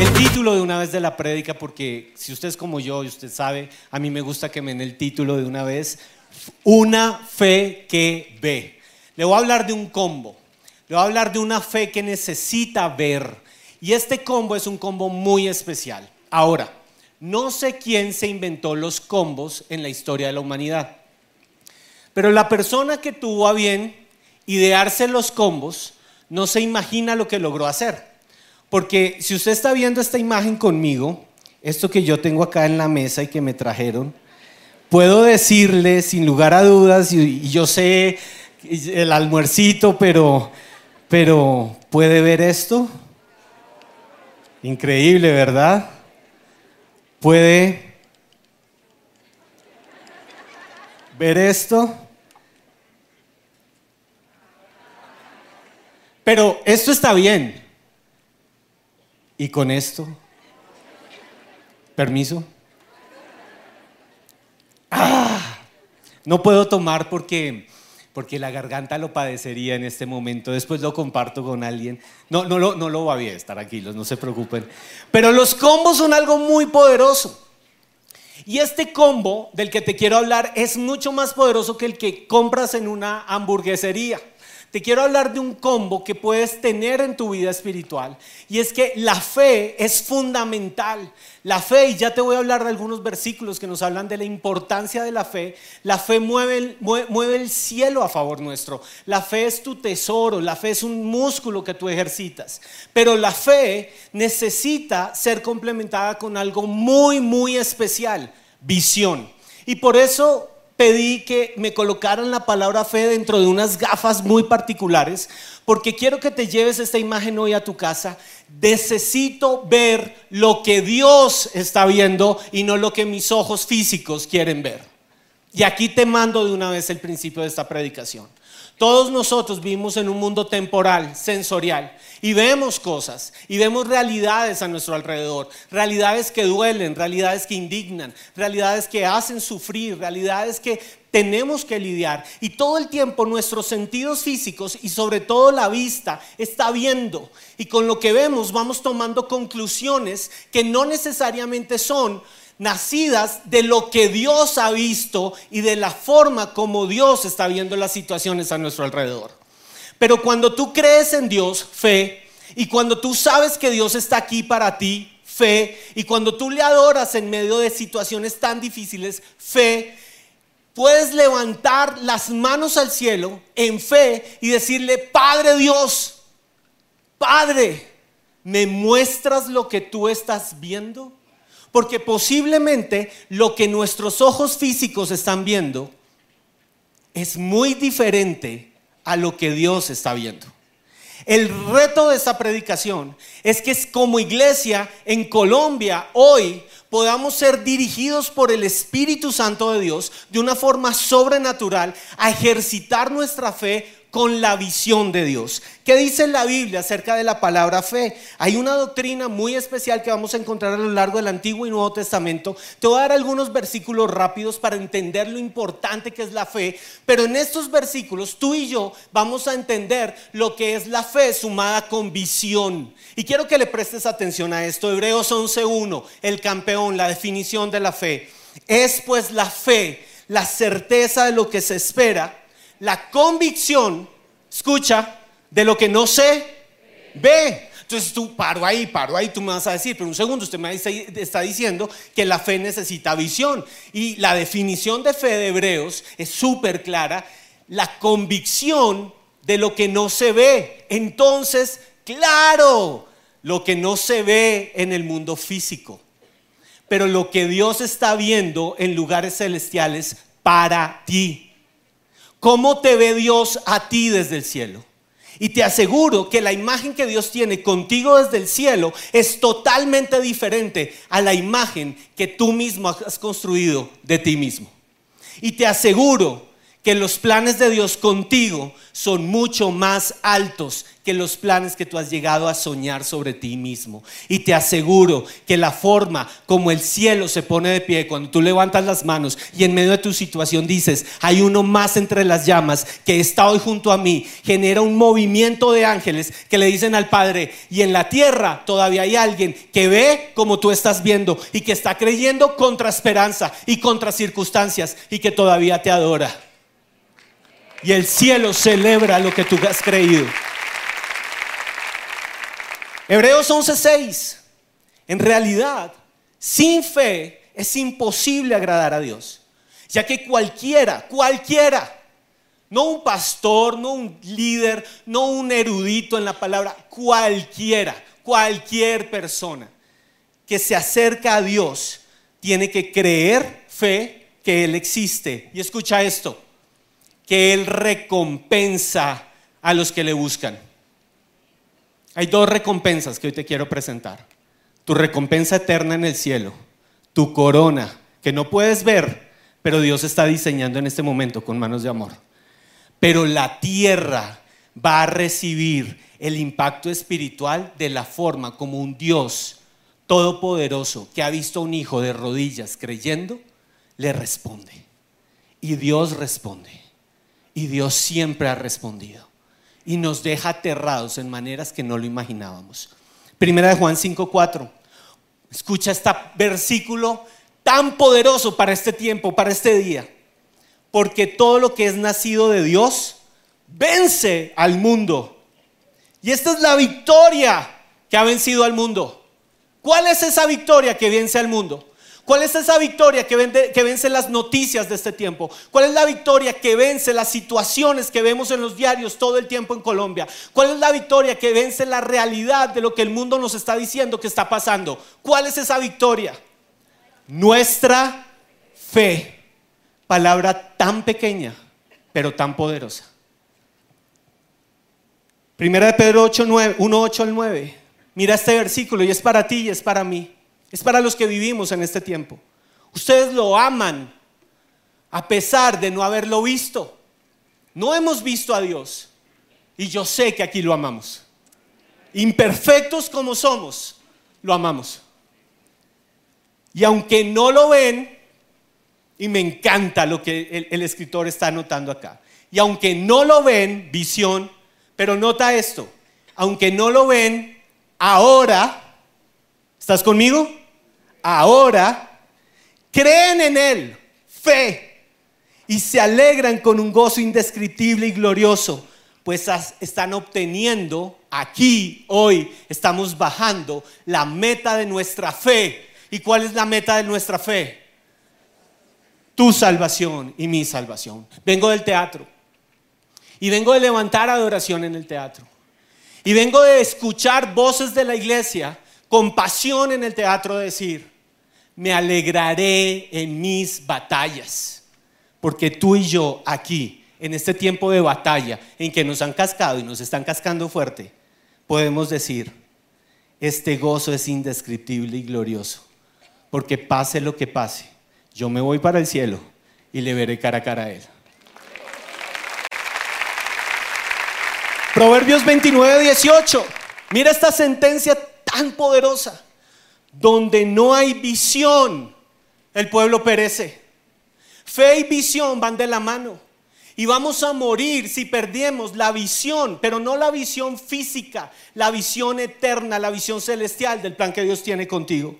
el título de una vez de la prédica porque si usted es como yo y usted sabe, a mí me gusta que me den el título de una vez, una fe que ve. Le voy a hablar de un combo, le voy a hablar de una fe que necesita ver. Y este combo es un combo muy especial. Ahora, no sé quién se inventó los combos en la historia de la humanidad, pero la persona que tuvo a bien idearse los combos no se imagina lo que logró hacer. Porque si usted está viendo esta imagen conmigo, esto que yo tengo acá en la mesa y que me trajeron, puedo decirle sin lugar a dudas, y, yo sé el almuercito, pero, pero ¿puede ver esto? Increíble, ¿verdad? ¿Puede ver esto? Pero esto está bien. Y con esto, permiso. Ah, no puedo tomar porque, porque la garganta lo padecería en este momento. Después lo comparto con alguien. No, no, lo, no lo va bien, estar tranquilos, no se preocupen. Pero los combos son algo muy poderoso. Y este combo del que te quiero hablar es mucho más poderoso que el que compras en una hamburguesería. Te quiero hablar de un combo que puedes tener en tu vida espiritual. Y es que la fe es fundamental. La fe, y ya te voy a hablar de algunos versículos que nos hablan de la importancia de la fe. La fe mueve el, cielo a favor nuestro. La fe es tu tesoro. La fe es un músculo que tú ejercitas. Pero la fe necesita ser complementada con algo muy, muy especial. Visión. Y por eso pedí que me colocaran la palabra fe dentro de unas gafas muy particulares, porque quiero que te lleves esta imagen hoy a tu casa. Necesito ver lo que Dios está viendo y no lo que mis ojos físicos quieren ver. Y aquí te mando de una vez el principio de esta predicación. Todos nosotros vivimos en un mundo temporal, sensorial, y vemos cosas, y vemos realidades a nuestro alrededor, realidades que duelen, realidades que indignan, realidades que hacen sufrir, realidades que tenemos que lidiar. Y todo el tiempo nuestros sentidos físicos y sobre todo la vista está viendo. Y con lo que vemos vamos tomando conclusiones que no necesariamente son nacidas de lo que Dios ha visto y de la forma como Dios está viendo las situaciones a nuestro alrededor. Pero cuando tú crees en Dios, fe, y cuando tú sabes que Dios está aquí para ti, fe, y cuando tú le adoras en medio de situaciones tan difíciles, fe, puedes levantar las manos al cielo en fe y decirle, Padre Dios, Padre, ¿me muestras lo que tú estás viendo? Porque posiblemente lo que nuestros ojos físicos están viendo es muy diferente a lo que Dios está viendo. El reto de esta predicación es que como iglesia en Colombia hoy podamos ser dirigidos por el Espíritu Santo de Dios de una forma sobrenatural a ejercitar nuestra fe con la visión de Dios. ¿Qué dice la Biblia acerca de la palabra fe? Hay una doctrina muy especial que vamos a encontrar a lo largo del Antiguo y Nuevo Testamento. Te voy a dar algunos versículos rápidos para entender lo importante que es la fe, pero en estos versículos tú y yo vamos a entender lo que es la fe sumada con visión. Y quiero que le prestes atención a esto. Hebreos 11.1, el campeón, la definición de la fe. Es pues la fe, la certeza de lo que se espera la convicción, escucha, de lo que no se ve. Entonces tú paro ahí, paro ahí, tú me vas a decir, pero un segundo, usted me está diciendo que la fe necesita visión. Y la definición de fe de Hebreos es súper clara, la convicción de lo que no se ve. Entonces, claro, lo que no se ve en el mundo físico, pero lo que Dios está viendo en lugares celestiales para ti. ¿Cómo te ve Dios a ti desde el cielo? Y te aseguro que la imagen que Dios tiene contigo desde el cielo es totalmente diferente a la imagen que tú mismo has construido de ti mismo. Y te aseguro que los planes de Dios contigo son mucho más altos que los planes que tú has llegado a soñar sobre ti mismo. Y te aseguro que la forma como el cielo se pone de pie cuando tú levantas las manos y en medio de tu situación dices, hay uno más entre las llamas que está hoy junto a mí, genera un movimiento de ángeles que le dicen al Padre, y en la tierra todavía hay alguien que ve como tú estás viendo y que está creyendo contra esperanza y contra circunstancias y que todavía te adora. Y el cielo celebra lo que tú has creído. Hebreos 11:6. En realidad, sin fe es imposible agradar a Dios, ya que cualquiera, cualquiera, no un pastor, no un líder, no un erudito en la palabra, cualquiera, cualquier persona que se acerca a Dios tiene que creer fe que Él existe. Y escucha esto, que Él recompensa a los que le buscan. Hay dos recompensas que hoy te quiero presentar. Tu recompensa eterna en el cielo, tu corona, que no puedes ver, pero Dios está diseñando en este momento con manos de amor. Pero la tierra va a recibir el impacto espiritual de la forma como un Dios todopoderoso que ha visto a un hijo de rodillas creyendo, le responde. Y Dios responde. Y Dios siempre ha respondido. Y nos deja aterrados en maneras que no lo imaginábamos. Primera de Juan 5:4. Escucha este versículo tan poderoso para este tiempo, para este día. Porque todo lo que es nacido de Dios vence al mundo. Y esta es la victoria que ha vencido al mundo. ¿Cuál es esa victoria que vence al mundo? ¿Cuál es esa victoria que, vence las noticias de este tiempo? ¿Cuál es la victoria que vence las situaciones que vemos en los diarios todo el tiempo en Colombia? ¿Cuál es la victoria que vence la realidad de lo que el mundo nos está diciendo que está pasando? ¿Cuál es esa victoria? Nuestra fe. Palabra tan pequeña, pero tan poderosa. Primera de Pedro 8, 1, 8 al 9. Mira este versículo y es para ti y es para mí. Es para los que vivimos en este tiempo. Ustedes lo aman a pesar de no haberlo visto. No hemos visto a Dios. Y yo sé que aquí lo amamos. Imperfectos como somos, lo amamos. Y aunque no lo ven, y me encanta lo que el, escritor está anotando acá, y aunque no lo ven, visión, pero nota esto, aunque no lo ven, ahora, ¿estás conmigo? Ahora creen en Él, fe, y se alegran con un gozo indescriptible y glorioso, pues están obteniendo aquí, hoy, estamos bajando la meta de nuestra fe. ¿Y cuál es la meta de nuestra fe? Tu salvación y mi salvación. Vengo del teatro y vengo de levantar adoración en el teatro. Y vengo de escuchar voces de la iglesia con pasión en el teatro decir, me alegraré en mis batallas, porque tú y yo aquí, en este tiempo de batalla, en que nos han cascado y nos están cascando fuerte, podemos decir, este gozo es indescriptible y glorioso, porque pase lo que pase, yo me voy para el cielo y le veré cara a cara a Él. Proverbios 29, 18. Mira esta sentencia tan poderosa. Donde no hay visión, el pueblo perece. Fe y visión van de la mano. Y vamos a morir si perdemos la visión, pero no la visión física, la visión eterna, la visión celestial del plan que Dios tiene contigo.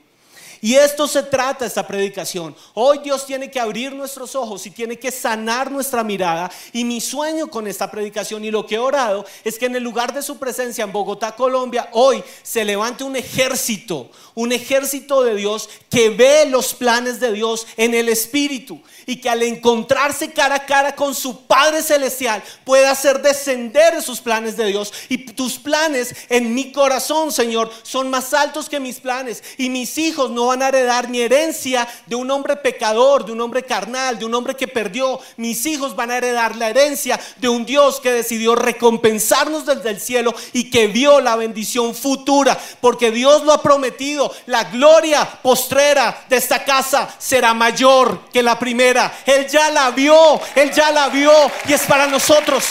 Y esto se trata esta predicación. Hoy Dios tiene que abrir nuestros ojos y tiene que sanar nuestra mirada. Y mi sueño con esta predicación y lo que he orado es que en el lugar de su presencia en Bogotá, Colombia, hoy se levante un ejército, un ejército de Dios que ve los planes de Dios en el Espíritu y que al encontrarse cara a cara con su Padre Celestial pueda hacer descender esos planes de Dios. Y tus planes en mi corazón, Señor, son más altos que mis planes. Y mis hijos no van a heredar ni herencia de un hombre pecador, de un hombre carnal, de un hombre que perdió. Mis hijos van a heredar la herencia de un Dios que decidió recompensarnos desde el cielo y que vio la bendición futura, porque Dios lo ha prometido. La gloria postrera de esta casa será mayor que la primera. Él ya la vio, Él ya la vio y es para nosotros.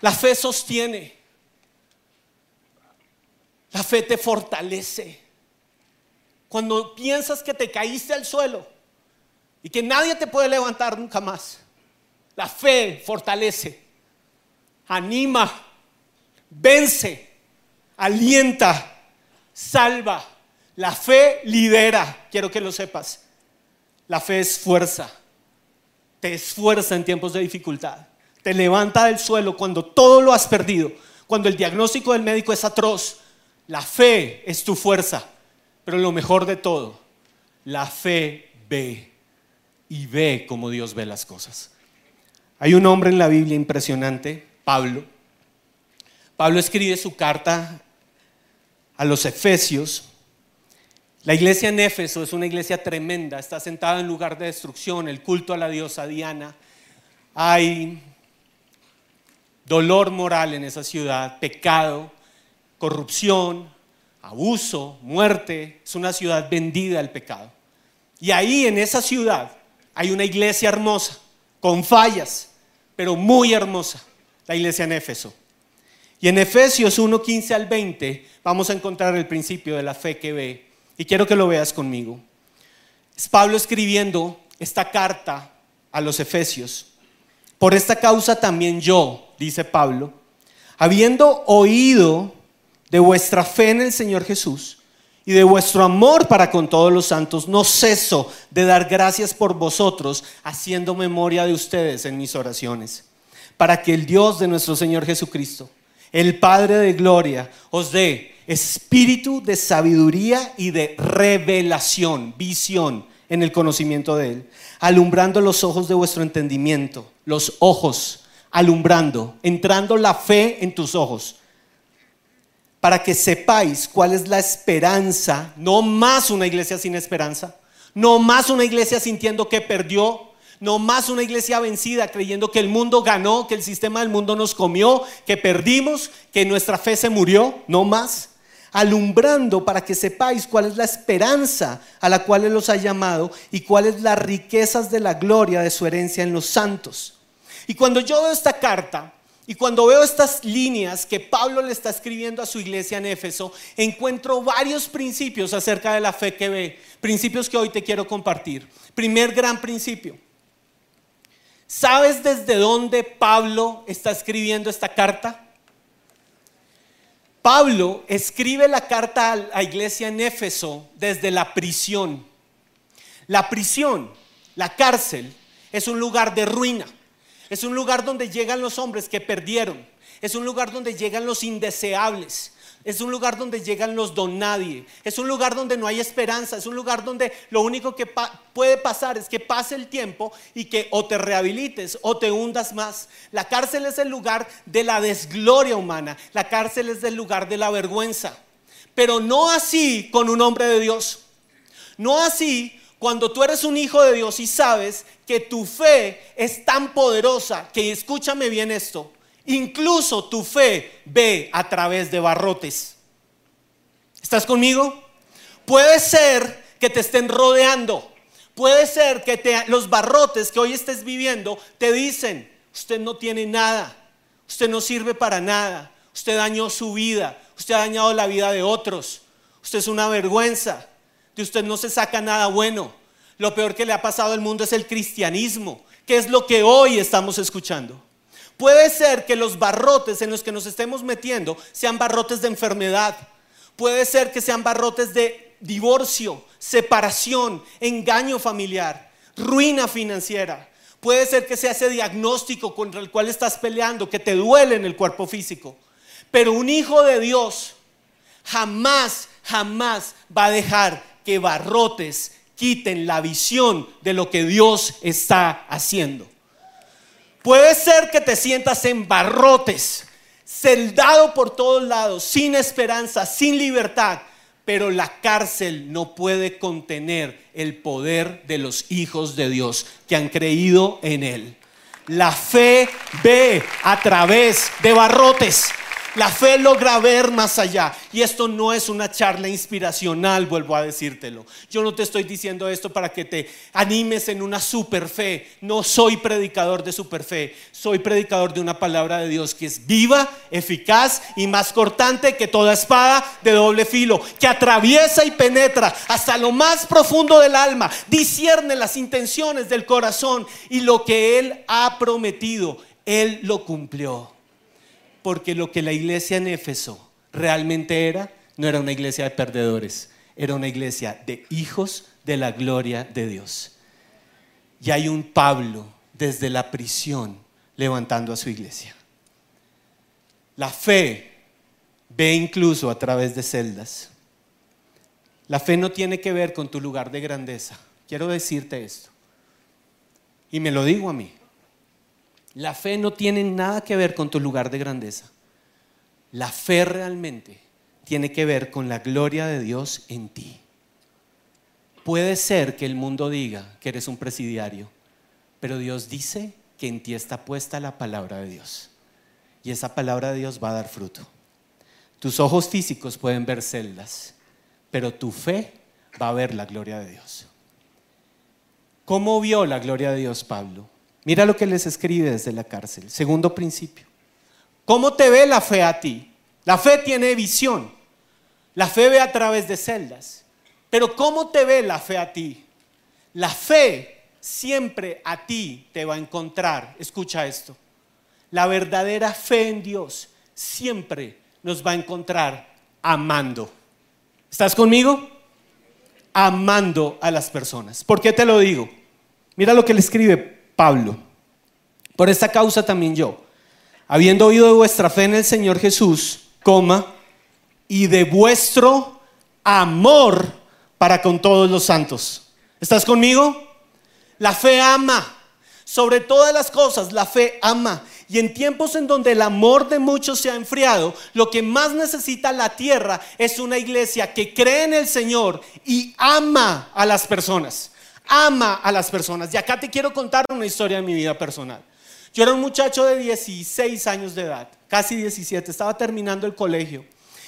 La fe sostiene. La fe te fortalece. Cuando piensas que te caíste al suelo y que nadie te puede levantar nunca más, la fe fortalece, anima, vence, alienta, salva. La fe lidera, quiero que lo sepas. La fe es fuerza, te esfuerza en tiempos de dificultad, te levanta del suelo cuando todo lo has perdido, cuando el diagnóstico del médico es atroz, la fe es tu fuerza, pero lo mejor de todo, la fe ve y ve como Dios ve las cosas. Hay un hombre en la Biblia impresionante, Pablo. Pablo escribe su carta a los Efesios. La iglesia en Éfeso es una iglesia tremenda, está sentada en lugar de destrucción, el culto a la diosa Diana. Hay dolor moral en esa ciudad, pecado, corrupción, abuso, muerte. Es una ciudad vendida al pecado. Y ahí en esa ciudad hay una iglesia hermosa, con fallas, pero muy hermosa, la iglesia en Éfeso. Y en Efesios 1, 15 al 20 vamos a encontrar el principio de la fe que ve. Y quiero que lo veas conmigo. Es Pablo escribiendo esta carta a los Efesios. Por esta causa también yo, dice Pablo, habiendo oído de vuestra fe en el Señor Jesús y de vuestro amor para con todos los santos, no ceso de dar gracias por vosotros, haciendo memoria de ustedes en mis oraciones, para que el Dios de nuestro Señor Jesucristo, el Padre de Gloria, os dé espíritu de sabiduría y de revelación, visión en el conocimiento de Él, alumbrando los ojos de vuestro entendimiento, los ojos, alumbrando, entrando la fe en tus ojos para que sepáis cuál es la esperanza, no más una iglesia sin esperanza, no más una iglesia sintiendo que perdió, no más una iglesia vencida creyendo que el mundo ganó, que el sistema del mundo nos comió, que perdimos, que nuestra fe se murió, no más. Alumbrando para que sepáis cuál es la esperanza a la cual Él los ha llamado y cuáles las riquezas de la gloria de su herencia en los santos. Y cuando yo veo esta carta, y cuando veo estas líneas que Pablo le está escribiendo a su iglesia en Éfeso, encuentro varios principios acerca de la fe que ve, principios que hoy te quiero compartir. Primer gran principio. ¿Sabes desde dónde Pablo está escribiendo esta carta? Pablo escribe la carta a la iglesia en Éfeso desde la prisión. La prisión, la cárcel, es un lugar de ruina es un lugar donde llegan los hombres que perdieron. Es un lugar donde llegan los indeseables. Es un lugar donde llegan los don nadie. Es un lugar donde no hay esperanza. Es un lugar donde lo único que puede pasar es que pase el tiempo y que o te rehabilites o te hundas más. La cárcel es el lugar de la desgloria humana. La cárcel es el lugar de la vergüenza. Pero no así con un hombre de Dios. No así cuando tú eres un hijo de Dios y sabes que tu fe es tan poderosa que escúchame bien esto, incluso tu fe ve a través de barrotes. ¿Estás conmigo? Puede ser que te estén rodeando. Puede ser que los barrotes que hoy estés viviendo te dicen, usted no tiene nada, usted no sirve para nada, usted dañó su vida, usted ha dañado la vida de otros, usted es una vergüenza, de usted no se saca nada bueno. Lo peor que le ha pasado al mundo es el cristianismo, que es lo que hoy estamos escuchando. Puede ser que los barrotes en los que nos estemos metiendo sean barrotes de enfermedad. Puede ser que sean barrotes de divorcio, separación, engaño familiar, ruina financiera. Puede ser que sea ese diagnóstico contra el cual estás peleando, que te duele en el cuerpo físico. Pero un hijo de Dios jamás, jamás va a dejar que barrotes quiten la visión de lo que Dios está haciendo. Puede ser que te sientas en barrotes, celdado por todos lados, sin esperanza, sin libertad. Pero la cárcel no puede contener el poder de los hijos de Dios que han creído en Él. La fe ve a través de barrotes. La fe logra ver más allá. Y esto no es una charla inspiracional, vuelvo a decírtelo. Yo no te estoy diciendo esto para que te animes en una super fe. No soy predicador de super fe. Soy predicador de una palabra de Dios que es viva, eficaz y más cortante que toda espada de doble filo, que atraviesa y penetra hasta lo más profundo del alma, discierne las intenciones del corazón y lo que Él ha prometido, Él lo cumplió porque lo que la iglesia en Éfeso realmente era, no era una iglesia de perdedores, era una iglesia de hijos de la gloria de Dios. Y hay un Pablo desde la prisión levantando a su iglesia. La fe ve incluso a través de celdas. La fe no tiene que ver con tu lugar de grandeza. Quiero decirte esto. Y me lo digo a mí. La fe no tiene nada que ver con tu lugar de grandeza. La fe realmente tiene que ver con la gloria de Dios en ti. Puede ser que el mundo diga que eres un presidiario, pero Dios dice que en ti está puesta la palabra de Dios. Y esa palabra de Dios va a dar fruto. Tus ojos físicos pueden ver celdas, pero tu fe va a ver la gloria de Dios. ¿Cómo vio la gloria de Dios Pablo? Mira lo que les escribe desde la cárcel. Segundo principio. ¿Cómo te ve la fe a ti? La fe tiene visión. La fe ve a través de celdas. Pero ¿cómo te ve la fe a ti? La fe siempre a ti te va a encontrar. Escucha esto. La verdadera fe en Dios siempre nos va a encontrar amando. ¿Estás conmigo? Amando a las personas. ¿Por qué te lo digo? Mira lo que le escribe Pablo. Por esta causa también yo, habiendo oído de vuestra fe en el Señor Jesús, coma, y de vuestro amor para con todos los santos. ¿Estás conmigo? La fe ama. Sobre todas las cosas, la fe ama. Y en tiempos en donde el amor de muchos se ha enfriado, lo que más necesita la tierra es una iglesia que cree en el Señor y ama a las personas ama a las personas. Y acá te quiero contar una historia de mi vida personal. Yo era un muchacho de 16 años de edad, casi 17, estaba terminando el colegio.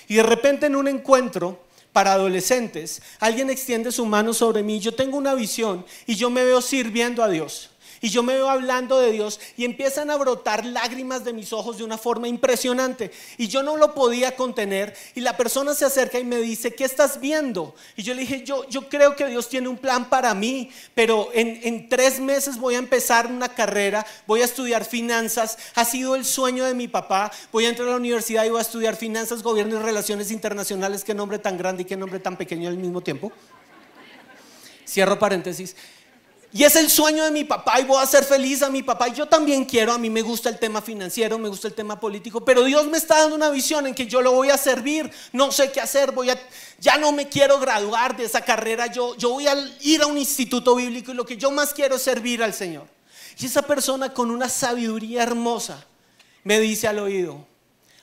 Y de repente en un encuentro para adolescentes, alguien extiende su mano sobre mí, yo tengo una visión y yo me veo sirviendo a Dios y yo me veo hablando de Dios y empiezan a brotar lágrimas de mis ojos de una forma impresionante y yo no lo podía contener y la persona se acerca y me dice, ¿qué estás viendo? Y yo le dije, yo, yo creo que Dios tiene un plan para mí, pero en, en tres meses voy a empezar una carrera, voy a estudiar finanzas, ha sido el sueño de mi papá, voy a entrar a la universidad y voy a estudiar finanzas, gobierno y relaciones internacionales, qué nombre tan grande y qué nombre tan pequeño al mismo tiempo. Cierro paréntesis. Y es el sueño de mi papá y voy a ser feliz a mi papá. Y yo también quiero, a mí me gusta el tema financiero, me gusta el tema político, pero Dios me está dando una visión en que yo lo voy a servir, no sé qué hacer, voy a, ya no me quiero graduar de esa carrera, yo, yo voy a ir a un instituto bíblico y lo que yo más quiero es servir al Señor. Y esa persona con una sabiduría hermosa me dice al oído,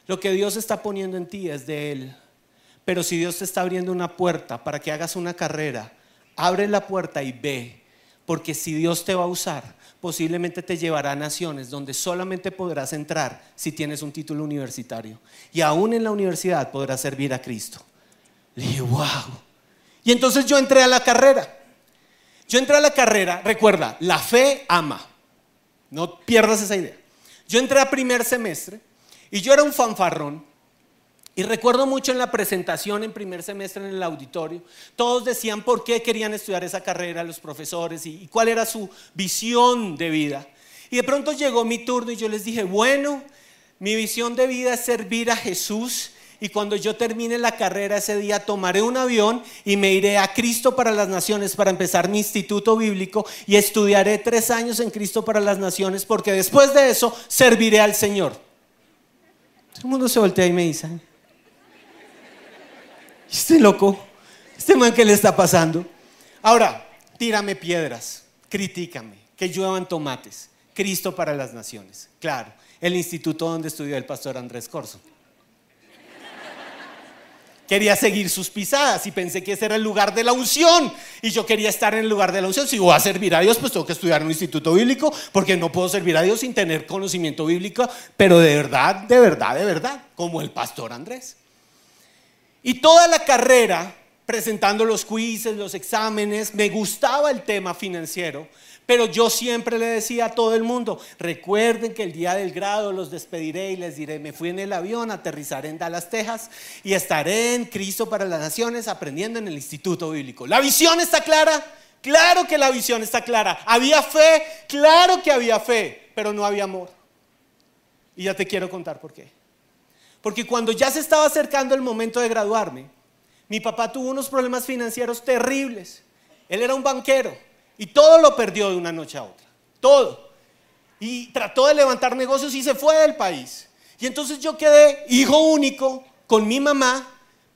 lo que Dios está poniendo en ti es de Él. Pero si Dios te está abriendo una puerta para que hagas una carrera, abre la puerta y ve porque si Dios te va a usar, posiblemente te llevará a naciones donde solamente podrás entrar si tienes un título universitario. Y aún en la universidad podrás servir a Cristo. Le dije, wow. Y entonces yo entré a la carrera. Yo entré a la carrera, recuerda, la fe ama. No pierdas esa idea. Yo entré a primer semestre y yo era un fanfarrón y recuerdo mucho en la presentación en primer semestre en el auditorio, todos decían por qué querían estudiar esa carrera, los profesores, y, cuál era su visión de vida. Y de pronto llegó mi turno y yo les dije, bueno, mi visión de vida es servir a Jesús y cuando yo termine la carrera ese día tomaré un avión y me iré a Cristo para las Naciones para empezar mi instituto bíblico y estudiaré tres años en Cristo para las Naciones porque después de eso serviré al Señor. Todo el mundo se voltea y me dice, este loco, este man que le está pasando. Ahora, tírame piedras, critícame, que lluevan tomates, Cristo para las Naciones. Claro, el instituto donde estudió el pastor Andrés Corso. Quería seguir sus pisadas y pensé que ese era el lugar de la unción. Y yo quería estar en el lugar de la unción. Si voy a servir a Dios, pues tengo que estudiar en un instituto bíblico, porque no puedo servir a Dios sin tener conocimiento bíblico, pero de verdad, de verdad, de verdad, como el pastor Andrés. Y toda la carrera, presentando los quizzes, los exámenes, me gustaba el tema financiero, pero yo siempre le decía a todo el mundo, recuerden que el día del grado los despediré y les diré, me fui en el avión, aterrizaré en Dallas, Texas y estaré en Cristo para las Naciones aprendiendo en el Instituto Bíblico. ¿La visión está clara? Claro que la visión está clara. ¿Había fe? Claro que había fe, pero no había amor. Y ya te quiero contar por qué. Porque cuando ya se estaba acercando el momento de graduarme, mi papá tuvo unos problemas financieros terribles. Él era un banquero y todo lo perdió de una noche a otra. Todo. Y trató de levantar negocios y se fue del país. Y entonces yo quedé hijo único con mi mamá,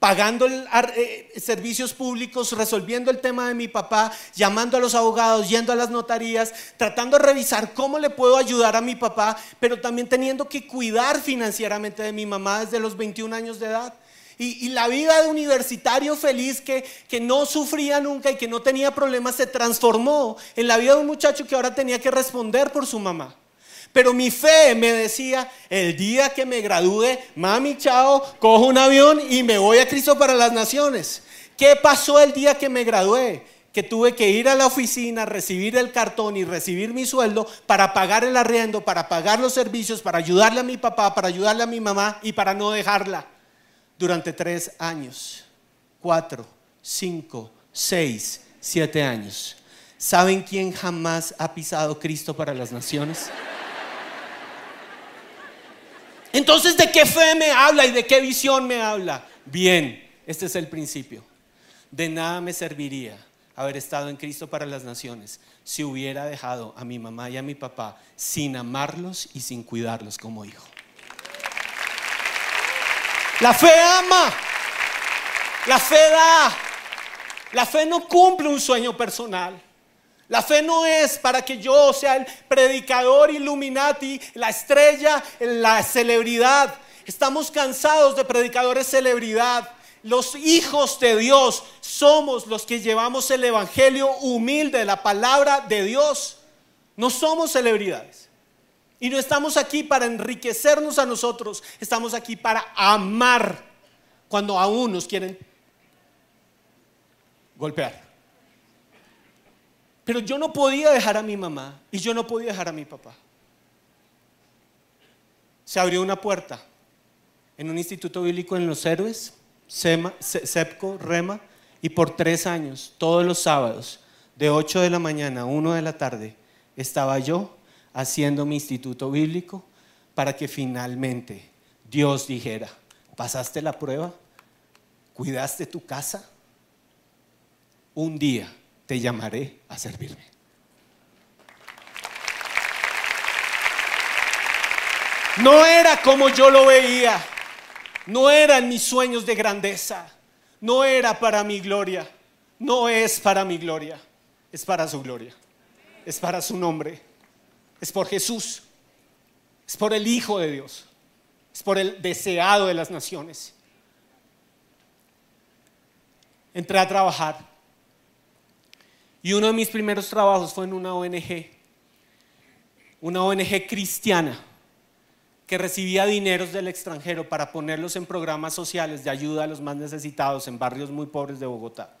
pagando eh, servicios públicos, resolviendo el tema de mi papá, llamando a los abogados, yendo a las notarías, tratando de revisar cómo le puedo ayudar a mi papá, pero también teniendo que cuidar financieramente de mi mamá desde los 21 años de edad. Y, la vida de universitario feliz que, que no sufría nunca y que no tenía problemas se transformó en la vida de un muchacho que ahora tenía que responder por su mamá. Pero mi fe me decía, el día que me gradúe, mami, chao, cojo un avión y me voy a Cristo para las Naciones. ¿Qué pasó el día que me gradué? Que tuve que ir a la oficina, recibir el cartón y recibir mi sueldo para pagar el arriendo, para pagar los servicios, para ayudarle a mi papá, para ayudarle a mi mamá y para no dejarla durante tres años, cuatro, cinco, seis, siete años. ¿Saben quién jamás ha pisado Cristo para las naciones? Entonces, ¿de qué fe me habla y de qué visión me habla? Bien, este es el principio. De nada me serviría haber estado en Cristo para las naciones si hubiera dejado a mi mamá y a mi papá sin amarlos y sin cuidarlos como hijo. La fe ama. La fe da. La fe no cumple un sueño personal. La fe no es para que yo sea el predicador Illuminati, la estrella, la celebridad. Estamos cansados de predicadores celebridad. Los hijos de Dios somos los que llevamos el evangelio humilde, la palabra de Dios. No somos celebridades. Y no estamos aquí para enriquecernos a nosotros, estamos aquí para amar cuando aún nos quieren golpear. Pero yo no podía dejar a mi mamá y yo no podía dejar a mi papá. Se abrió una puerta en un instituto bíblico en Los Héroes, SEPCO, REMA, y por tres años, todos los sábados, de 8 de la mañana a 1 de la tarde, estaba yo haciendo mi instituto bíblico para que finalmente Dios dijera, ¿pasaste la prueba? ¿Cuidaste tu casa? Un día te llamaré a servirme. No era como yo lo veía, no eran mis sueños de grandeza, no era para mi gloria, no es para mi gloria, es para su gloria, es para su nombre. Es por Jesús, es por el Hijo de Dios, es por el deseado de las naciones. Entré a trabajar y uno de mis primeros trabajos fue en una ONG, una ONG cristiana que recibía dineros del extranjero para ponerlos en programas sociales de ayuda a los más necesitados en barrios muy pobres de Bogotá.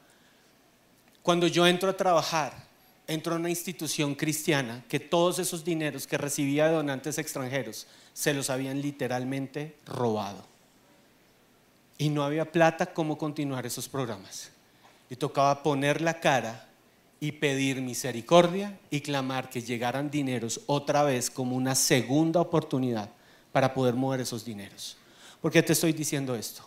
Cuando yo entro a trabajar, entró a una institución cristiana que todos esos dineros que recibía de donantes extranjeros se los habían literalmente robado. Y no había plata cómo continuar esos programas. Y tocaba poner la cara y pedir misericordia y clamar que llegaran dineros otra vez como una segunda oportunidad para poder mover esos dineros. ¿Por qué te estoy diciendo esto?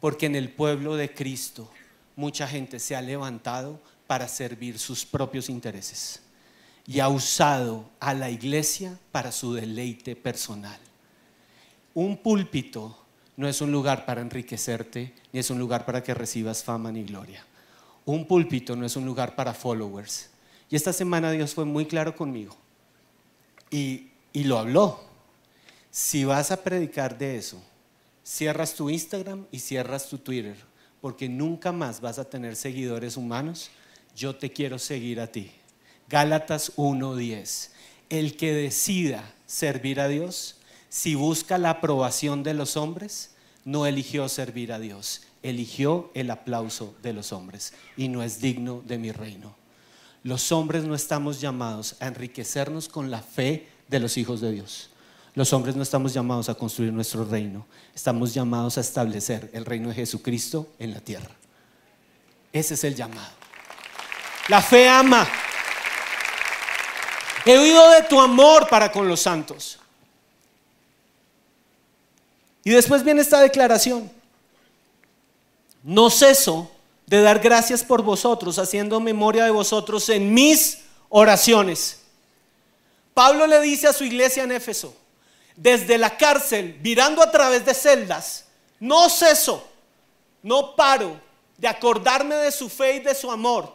Porque en el pueblo de Cristo mucha gente se ha levantado para servir sus propios intereses y ha usado a la iglesia para su deleite personal. Un púlpito no es un lugar para enriquecerte, ni es un lugar para que recibas fama ni gloria. Un púlpito no es un lugar para followers. Y esta semana Dios fue muy claro conmigo. y, y lo habló. Si vas a predicar de eso, cierras tu Instagram y cierras tu Twitter, porque nunca más vas a tener seguidores humanos. Yo te quiero seguir a ti. Gálatas 1:10. El que decida servir a Dios, si busca la aprobación de los hombres, no eligió servir a Dios, eligió el aplauso de los hombres y no es digno de mi reino. Los hombres no estamos llamados a enriquecernos con la fe de los hijos de Dios. Los hombres no estamos llamados a construir nuestro reino, estamos llamados a establecer el reino de Jesucristo en la tierra. Ese es el llamado. La fe ama. He oído de tu amor para con los santos. Y después viene esta declaración. No ceso de dar gracias por vosotros, haciendo memoria de vosotros en mis oraciones. Pablo le dice a su iglesia en Éfeso, desde la cárcel, mirando a través de celdas, no ceso, no paro de acordarme de su fe y de su amor.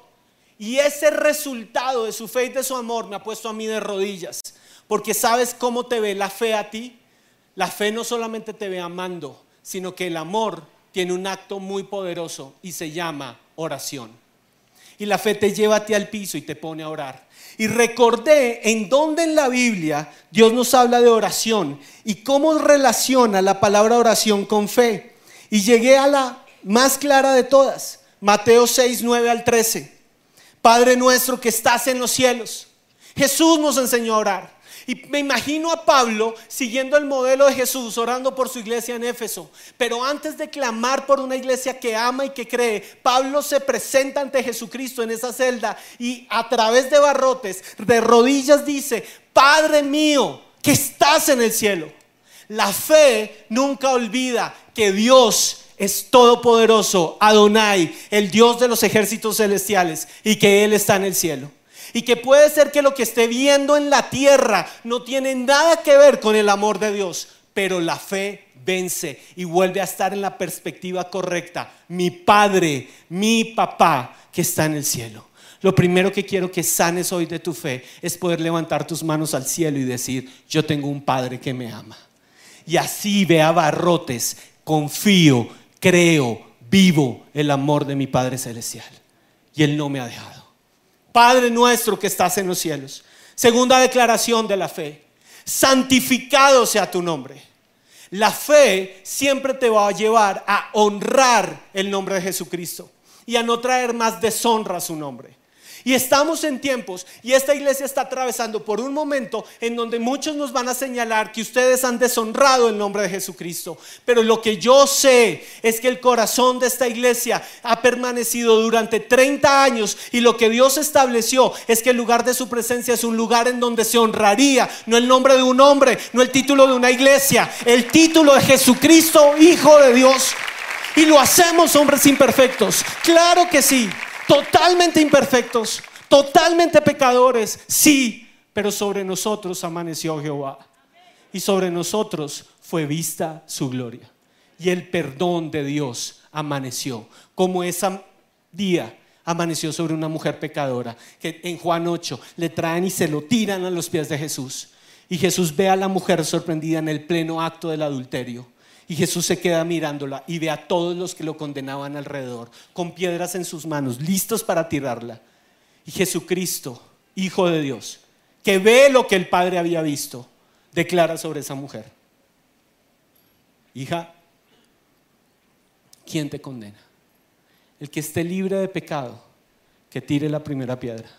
Y ese resultado de su fe y de su amor me ha puesto a mí de rodillas, porque sabes cómo te ve la fe a ti. La fe no solamente te ve amando, sino que el amor tiene un acto muy poderoso y se llama oración. Y la fe te lleva a ti al piso y te pone a orar. Y recordé en dónde en la Biblia Dios nos habla de oración y cómo relaciona la palabra oración con fe. Y llegué a la más clara de todas, Mateo 6, 9 al 13. Padre nuestro que estás en los cielos. Jesús nos enseñó a orar. Y me imagino a Pablo siguiendo el modelo de Jesús, orando por su iglesia en Éfeso. Pero antes de clamar por una iglesia que ama y que cree, Pablo se presenta ante Jesucristo en esa celda y a través de barrotes, de rodillas dice, Padre mío, que estás en el cielo. La fe nunca olvida que Dios es todopoderoso, Adonai, el Dios de los ejércitos celestiales, y que Él está en el cielo. Y que puede ser que lo que esté viendo en la tierra no tiene nada que ver con el amor de Dios, pero la fe vence y vuelve a estar en la perspectiva correcta. Mi Padre, mi papá que está en el cielo. Lo primero que quiero que sanes hoy de tu fe es poder levantar tus manos al cielo y decir, yo tengo un Padre que me ama. Y así vea barrotes, confío, creo, vivo el amor de mi Padre Celestial. Y Él no me ha dejado. Padre nuestro que estás en los cielos. Segunda declaración de la fe. Santificado sea tu nombre. La fe siempre te va a llevar a honrar el nombre de Jesucristo y a no traer más deshonra a su nombre. Y estamos en tiempos, y esta iglesia está atravesando por un momento en donde muchos nos van a señalar que ustedes han deshonrado el nombre de Jesucristo. Pero lo que yo sé es que el corazón de esta iglesia ha permanecido durante 30 años y lo que Dios estableció es que el lugar de su presencia es un lugar en donde se honraría, no el nombre de un hombre, no el título de una iglesia, el título de Jesucristo, Hijo de Dios. Y lo hacemos hombres imperfectos, claro que sí totalmente imperfectos, totalmente pecadores, sí, pero sobre nosotros amaneció Jehová. Y sobre nosotros fue vista su gloria. Y el perdón de Dios amaneció, como ese día amaneció sobre una mujer pecadora, que en Juan 8 le traen y se lo tiran a los pies de Jesús. Y Jesús ve a la mujer sorprendida en el pleno acto del adulterio. Y Jesús se queda mirándola y ve a todos los que lo condenaban alrededor, con piedras en sus manos, listos para tirarla. Y Jesucristo, Hijo de Dios, que ve lo que el Padre había visto, declara sobre esa mujer. Hija, ¿quién te condena? El que esté libre de pecado, que tire la primera piedra.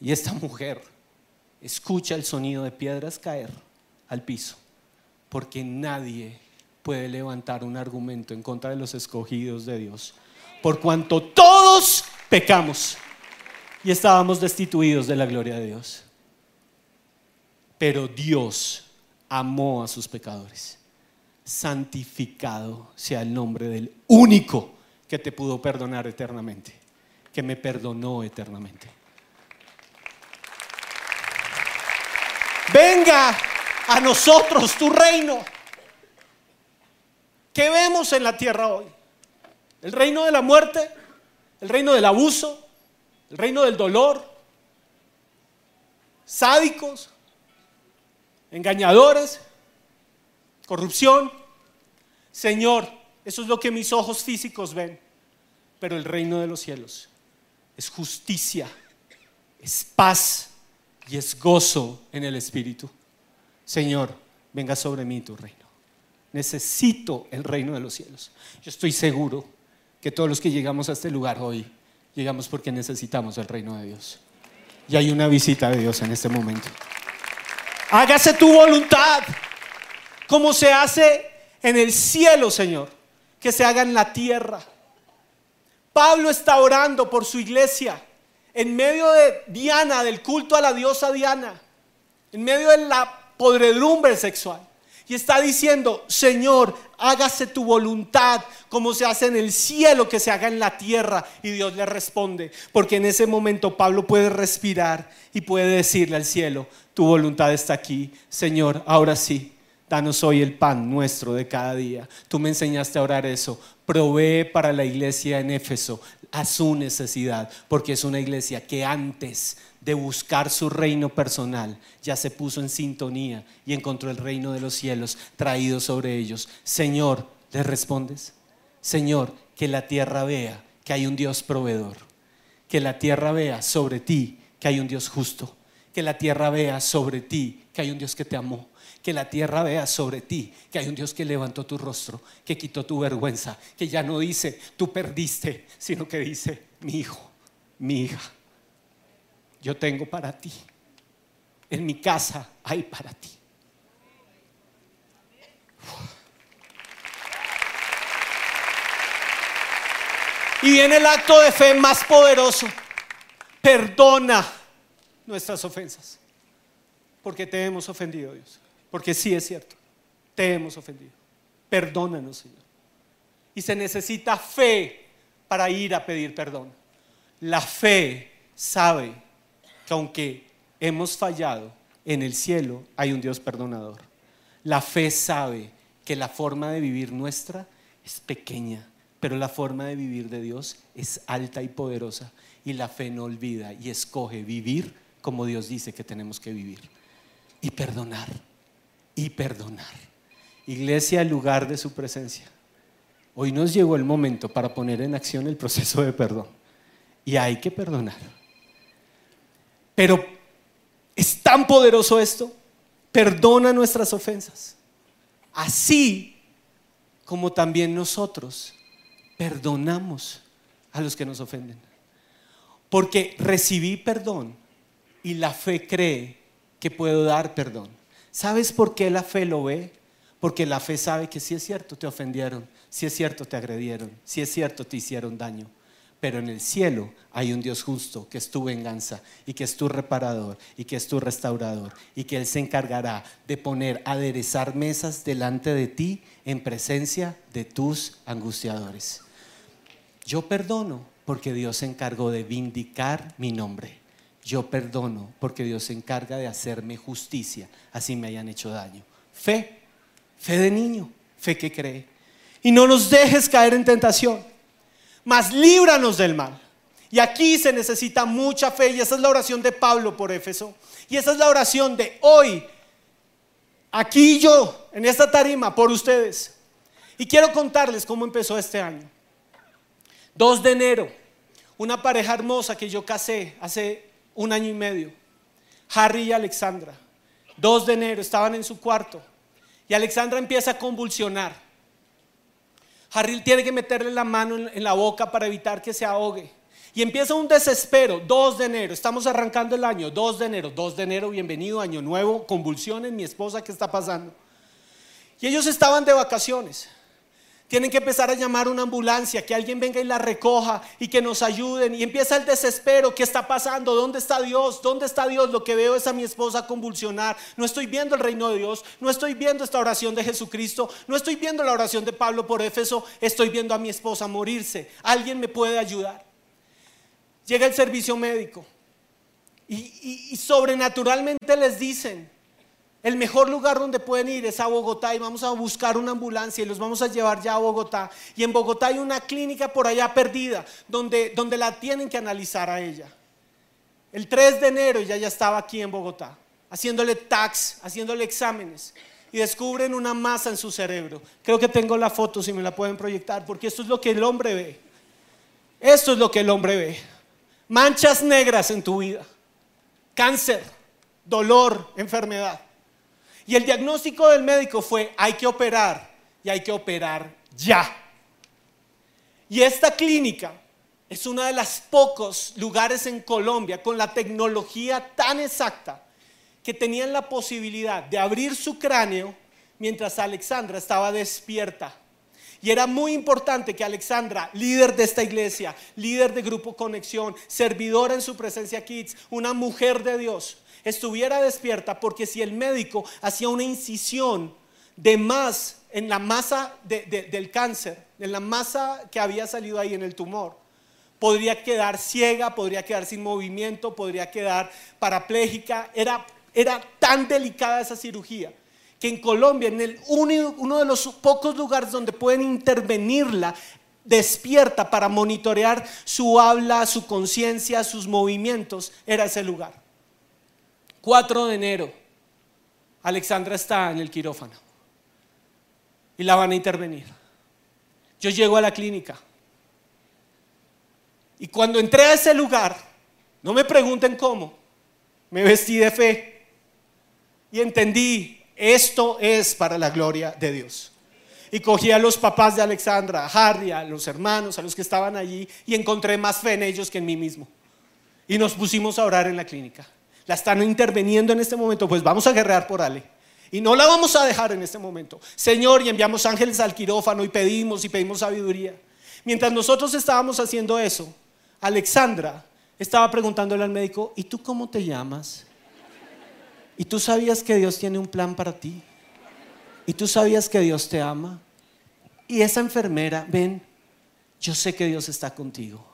Y esta mujer escucha el sonido de piedras caer al piso porque nadie puede levantar un argumento en contra de los escogidos de Dios, por cuanto todos pecamos y estábamos destituidos de la gloria de Dios. Pero Dios amó a sus pecadores. Santificado sea el nombre del único que te pudo perdonar eternamente, que me perdonó eternamente. Venga a nosotros tu reino. ¿Qué vemos en la tierra hoy? ¿El reino de la muerte? ¿El reino del abuso? ¿El reino del dolor? sádicos, engañadores, corrupción. Señor, eso es lo que mis ojos físicos ven, pero el reino de los cielos es justicia, es paz y es gozo en el Espíritu. Señor, venga sobre mí tu reino. Necesito el reino de los cielos. Yo estoy seguro que todos los que llegamos a este lugar hoy, llegamos porque necesitamos el reino de Dios. Y hay una visita de Dios en este momento. Hágase tu voluntad, como se hace en el cielo, Señor, que se haga en la tierra. Pablo está orando por su iglesia en medio de Diana, del culto a la diosa Diana, en medio de la podredumbre sexual. Y está diciendo, Señor, hágase tu voluntad como se hace en el cielo, que se haga en la tierra. Y Dios le responde, porque en ese momento Pablo puede respirar y puede decirle al cielo, tu voluntad está aquí. Señor, ahora sí, danos hoy el pan nuestro de cada día. Tú me enseñaste a orar eso. Provee para la iglesia en Éfeso a su necesidad, porque es una iglesia que antes de buscar su reino personal. Ya se puso en sintonía y encontró el reino de los cielos traído sobre ellos. Señor, ¿le respondes? Señor, que la tierra vea que hay un Dios proveedor, que la tierra vea sobre ti que hay un Dios justo, que la tierra vea sobre ti que hay un Dios que te amó, que la tierra vea sobre ti que hay un Dios que levantó tu rostro, que quitó tu vergüenza, que ya no dice tú perdiste, sino que dice mi hijo, mi hija, yo tengo para ti. En mi casa hay para ti. Y viene el acto de fe más poderoso. Perdona nuestras ofensas. Porque te hemos ofendido, Dios. Porque sí es cierto, te hemos ofendido. Perdónanos, Señor. Y se necesita fe para ir a pedir perdón. La fe sabe que aunque hemos fallado, en el cielo hay un Dios perdonador. La fe sabe que la forma de vivir nuestra es pequeña, pero la forma de vivir de Dios es alta y poderosa. Y la fe no olvida y escoge vivir como Dios dice que tenemos que vivir. Y perdonar y perdonar. Iglesia, lugar de su presencia. Hoy nos llegó el momento para poner en acción el proceso de perdón. Y hay que perdonar. Pero es tan poderoso esto. Perdona nuestras ofensas. Así como también nosotros perdonamos a los que nos ofenden. Porque recibí perdón y la fe cree que puedo dar perdón. ¿Sabes por qué la fe lo ve? Porque la fe sabe que si es cierto te ofendieron, si es cierto te agredieron, si es cierto te hicieron daño. Pero en el cielo hay un Dios justo que es tu venganza y que es tu reparador y que es tu restaurador y que Él se encargará de poner, aderezar mesas delante de ti en presencia de tus angustiadores. Yo perdono porque Dios se encargó de vindicar mi nombre yo perdono porque Dios se encarga de hacerme justicia, así me hayan hecho daño. Fe, fe de niño, fe que cree. Y no nos dejes caer en tentación, mas líbranos del mal. Y aquí se necesita mucha fe y esa es la oración de Pablo por Éfeso. Y esa es la oración de hoy, aquí yo, en esta tarima, por ustedes. Y quiero contarles cómo empezó este año. 2 de enero, una pareja hermosa que yo casé hace un año y medio. Harry y Alexandra, 2 de enero, estaban en su cuarto y Alexandra empieza a convulsionar. Harry tiene que meterle la mano en la boca para evitar que se ahogue. Y empieza un desespero, 2 de enero, estamos arrancando el año, 2 de enero, 2 de enero, bienvenido, año nuevo, convulsiones, mi esposa, ¿qué está pasando? Y ellos estaban de vacaciones. Tienen que empezar a llamar una ambulancia, que alguien venga y la recoja y que nos ayuden. Y empieza el desespero. ¿Qué está pasando? ¿Dónde está Dios? ¿Dónde está Dios? Lo que veo es a mi esposa convulsionar. No estoy viendo el reino de Dios. No estoy viendo esta oración de Jesucristo. No estoy viendo la oración de Pablo por Éfeso. Estoy viendo a mi esposa morirse. ¿Alguien me puede ayudar? Llega el servicio médico. Y, y sobrenaturalmente les dicen, el mejor lugar donde pueden ir es a Bogotá y vamos a buscar una ambulancia y los vamos a llevar ya a Bogotá. Y en Bogotá hay una clínica por allá perdida donde, donde la tienen que analizar a ella. El 3 de enero ya ya estaba aquí en Bogotá, haciéndole tax, haciéndole exámenes. Y descubren una masa en su cerebro. Creo que tengo la foto, si me la pueden proyectar, porque esto es lo que el hombre ve. Esto es lo que el hombre ve. Manchas negras en tu vida. Cáncer, dolor, enfermedad. Y el diagnóstico del médico fue, hay que operar y hay que operar ya. Y esta clínica es uno de los pocos lugares en Colombia con la tecnología tan exacta que tenían la posibilidad de abrir su cráneo mientras Alexandra estaba despierta. Y era muy importante que Alexandra, líder de esta iglesia, líder de Grupo Conexión, servidora en su presencia Kids, una mujer de Dios, estuviera despierta porque si el médico hacía una incisión de más en la masa del cáncer, en la masa que había salido ahí en el tumor, podría quedar ciega, podría quedar sin movimiento, podría quedar parapléjica. Era, era tan delicada esa cirugía que en Colombia, en el uno de los pocos lugares donde pueden intervenirla, despierta para monitorear su habla, su conciencia, sus movimientos, era ese lugar. 4 de enero, Alexandra está en el quirófano y la van a intervenir. Yo llego a la clínica y cuando entré a ese lugar, no me pregunten cómo, me vestí de fe y entendí, esto es para la gloria de Dios. Y cogí a los papás de Alexandra, a Harry, a los hermanos, a los que estaban allí, y encontré más fe en ellos que en mí mismo. Y nos pusimos a orar en la clínica la están interviniendo en este momento, pues vamos a guerrear por Ale. Y no la vamos a dejar en este momento. Señor, y enviamos ángeles al quirófano y pedimos y pedimos sabiduría. Mientras nosotros estábamos haciendo eso, Alexandra estaba preguntándole al médico, ¿y tú cómo te llamas? ¿Y tú sabías que Dios tiene un plan para ti? ¿Y tú sabías que Dios te ama? Y esa enfermera, ven, yo sé que Dios está contigo.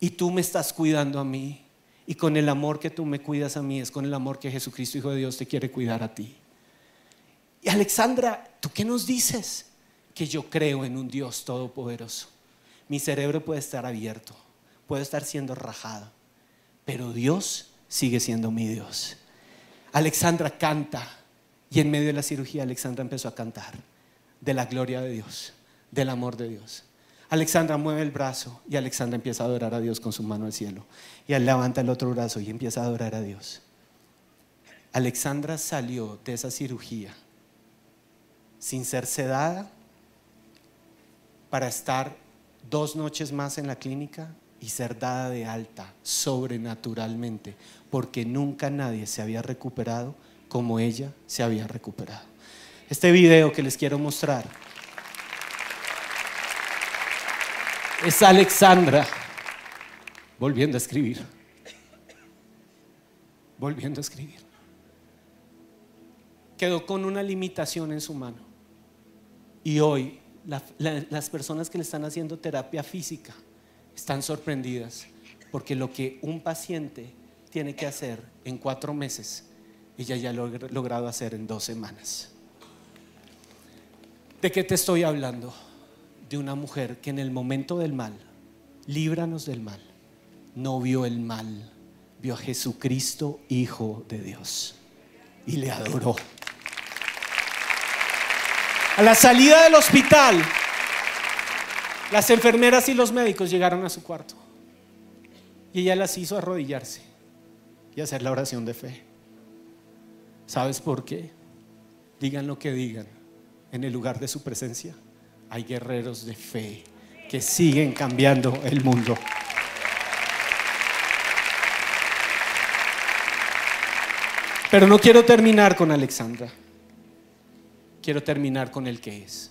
Y tú me estás cuidando a mí. Y con el amor que tú me cuidas a mí es con el amor que Jesucristo, Hijo de Dios, te quiere cuidar a ti. Y Alexandra, ¿tú qué nos dices? Que yo creo en un Dios todopoderoso. Mi cerebro puede estar abierto, puede estar siendo rajado, pero Dios sigue siendo mi Dios. Alexandra canta y en medio de la cirugía Alexandra empezó a cantar de la gloria de Dios, del amor de Dios. Alexandra mueve el brazo y Alexandra empieza a adorar a Dios con su mano al cielo. Y él levanta el otro brazo y empieza a adorar a Dios. Alexandra salió de esa cirugía sin ser sedada para estar dos noches más en la clínica y ser dada de alta sobrenaturalmente, porque nunca nadie se había recuperado como ella se había recuperado. Este video que les quiero mostrar es Alexandra volviendo a escribir. Volviendo a escribir. Quedó con una limitación en su mano. Y hoy las personas que le están haciendo terapia física están sorprendidas porque lo que un paciente tiene que hacer en cuatro meses, ella ya lo ha logrado hacer en dos semanas. ¿De qué te estoy hablando? De una mujer que en el momento del mal, líbranos del mal, no vio el mal, vio a Jesucristo, Hijo de Dios, y le adoró. A la salida del hospital, las enfermeras y los médicos llegaron a su cuarto y ella las hizo arrodillarse y hacer la oración de fe. ¿Sabes por qué? Digan lo que digan en el lugar de su presencia hay guerreros de fe que siguen cambiando el mundo. Pero no quiero terminar con Alexandra. Quiero terminar con el que es.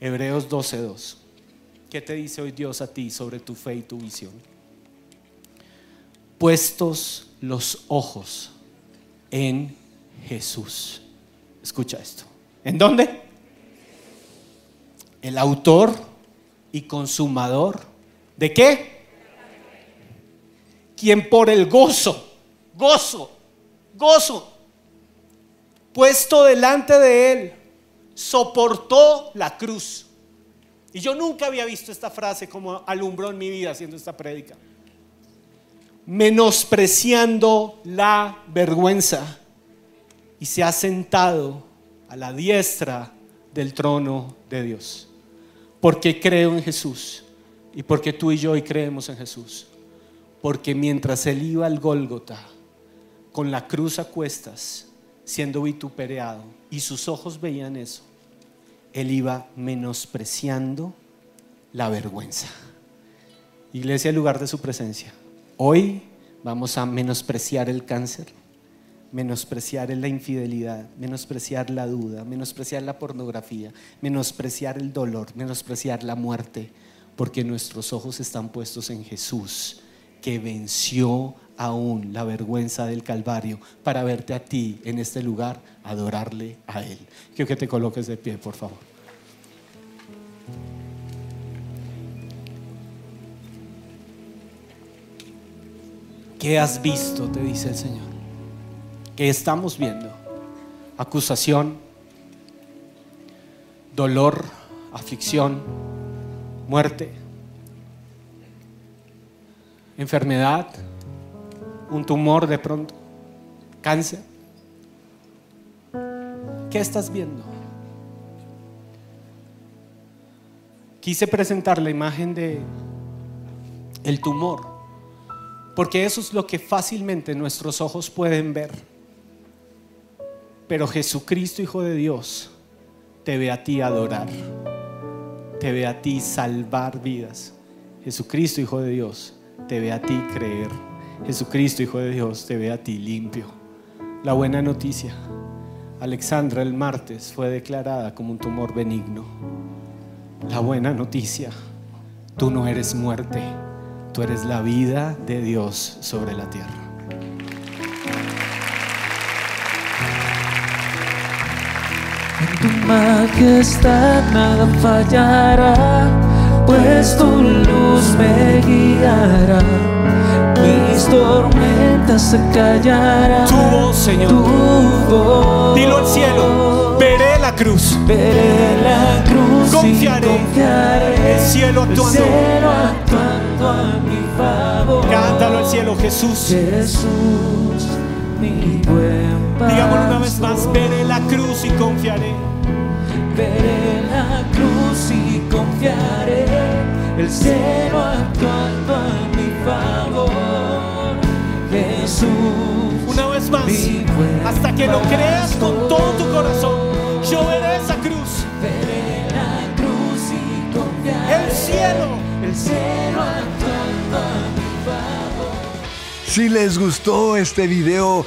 Hebreos 12:2. ¿Qué te dice hoy Dios a ti sobre tu fe y tu visión? Puestos los ojos en Jesús. Escucha esto. ¿En dónde? El autor y consumador de qué? Quien por el gozo, gozo, gozo, puesto delante de él, soportó la cruz. Y yo nunca había visto esta frase como alumbró en mi vida haciendo esta prédica. menospreciando la vergüenza, y se ha sentado a la diestra del trono de Dios. Porque creo en Jesús y porque tú y yo hoy creemos en Jesús. Porque mientras él iba al Gólgota, con la cruz a cuestas, siendo vituperado, y sus ojos veían eso, él iba menospreciando la vergüenza. Iglesia, lugar de su presencia. Hoy vamos a menospreciar el cáncer, menospreciar la infidelidad, menospreciar la duda, menospreciar la pornografía, menospreciar el dolor, menospreciar la muerte, porque nuestros ojos están puestos en Jesús, que venció aún la vergüenza del Calvario para verte a ti en este lugar, adorarle a Él. Quiero que te coloques de pie, por favor. ¿Qué has visto? Te dice el Señor. ¿Qué estamos viendo? Acusación, dolor, aflicción, muerte, enfermedad, un tumor de pronto, cáncer. ¿Qué estás viendo? Quise presentar la imagen de el tumor porque eso es lo que fácilmente nuestros ojos pueden ver. Pero Jesucristo, Hijo de Dios, te ve a ti adorar, te ve a ti salvar vidas. Jesucristo, Hijo de Dios, te ve a ti creer. Jesucristo, Hijo de Dios, te ve a ti limpio. La buena noticia, Alexandra el martes fue declarada como un tumor benigno. La buena noticia, tú no eres muerte Tú eres la vida de Dios sobre la tierra. Tu majestad nada fallará, pues tu luz me guiará. Mis tormentas se callarán. Tu voz, Señor. Tu voz. Dilo al cielo. Veré la cruz. Veré la cruz. Confiaré. Confiaré. El cielo actuando. El cielo actuando a mi favor. Cántalo al cielo, Jesús. Jesús, mi buen. Digámoslo una vez más. Veré la cruz y confiaré. Veré la cruz y confiaré. El cielo actuando a mi favor. Jesús. Una vez más. mi buen Hasta que lo creas con todo tu corazón. Yo veré esa cruz. Veré la cruz y confiaré. El cielo. El cielo actuando a mi favor. Si les gustó este video,